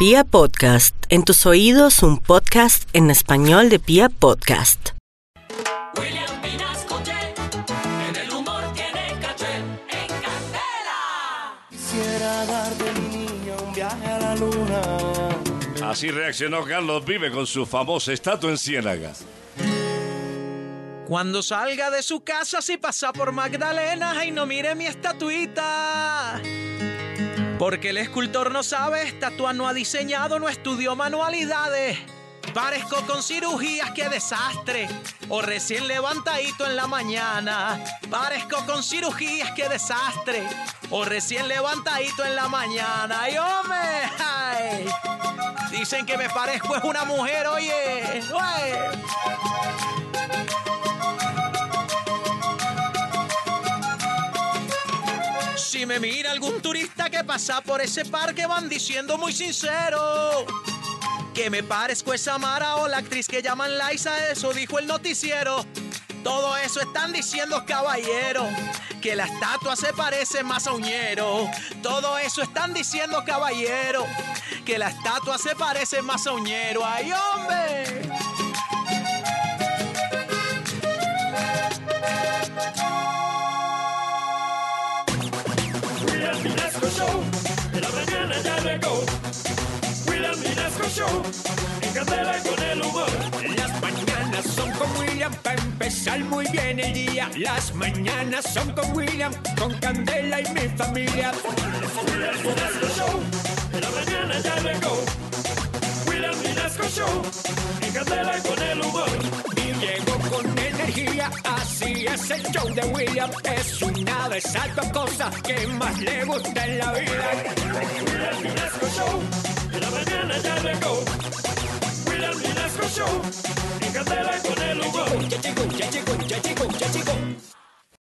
Pia Podcast, en tus oídos un podcast en español de Pia Podcast. William Vinasco en el humor tiene caché en Candela. Quisiera darte mi niña un viaje a la luna. Así reaccionó Carlos Vive con su famosa estatua en Ciénaga. Cuando salga de su casa, si pasa por Magdalena, y no mire mi estatuita. Porque el escultor no sabe, estatua no ha diseñado, no estudió manualidades. Parezco con cirugías, qué desastre. O recién levantadito en la mañana. Parezco con cirugías, qué desastre. O recién levantadito en la mañana. ¡Ay, hombre! ¡Ay! Dicen que me parezco es una mujer, oye. ¡Ay! Si me mira algún turista que pasa por ese parque van diciendo muy sincero que me parezco esa Mara o la actriz que llaman Laisa, eso dijo el noticiero. Todo eso están diciendo caballero, que la estatua se parece más a Uñero. Todo eso están diciendo caballero, que la estatua se parece más a Uñero. ¡Ay, hombre! Show, en la mañana ya llegó. William Vinasco Show, en Candela con el humor. Las mañanas son con William para empezar muy bien el día. Las mañanas son con William, con Candela y mi familia. William Vinasco Show, en la mañana ya llegó. William Vinasco Show, en Candela con el humor. Llego con energía, así es el show de William. Es una de esas dos cosas que más le gusta en la vida. William Vinasco Show, en la mañana ya llegó. William Vinasco Show, Candela con el humor.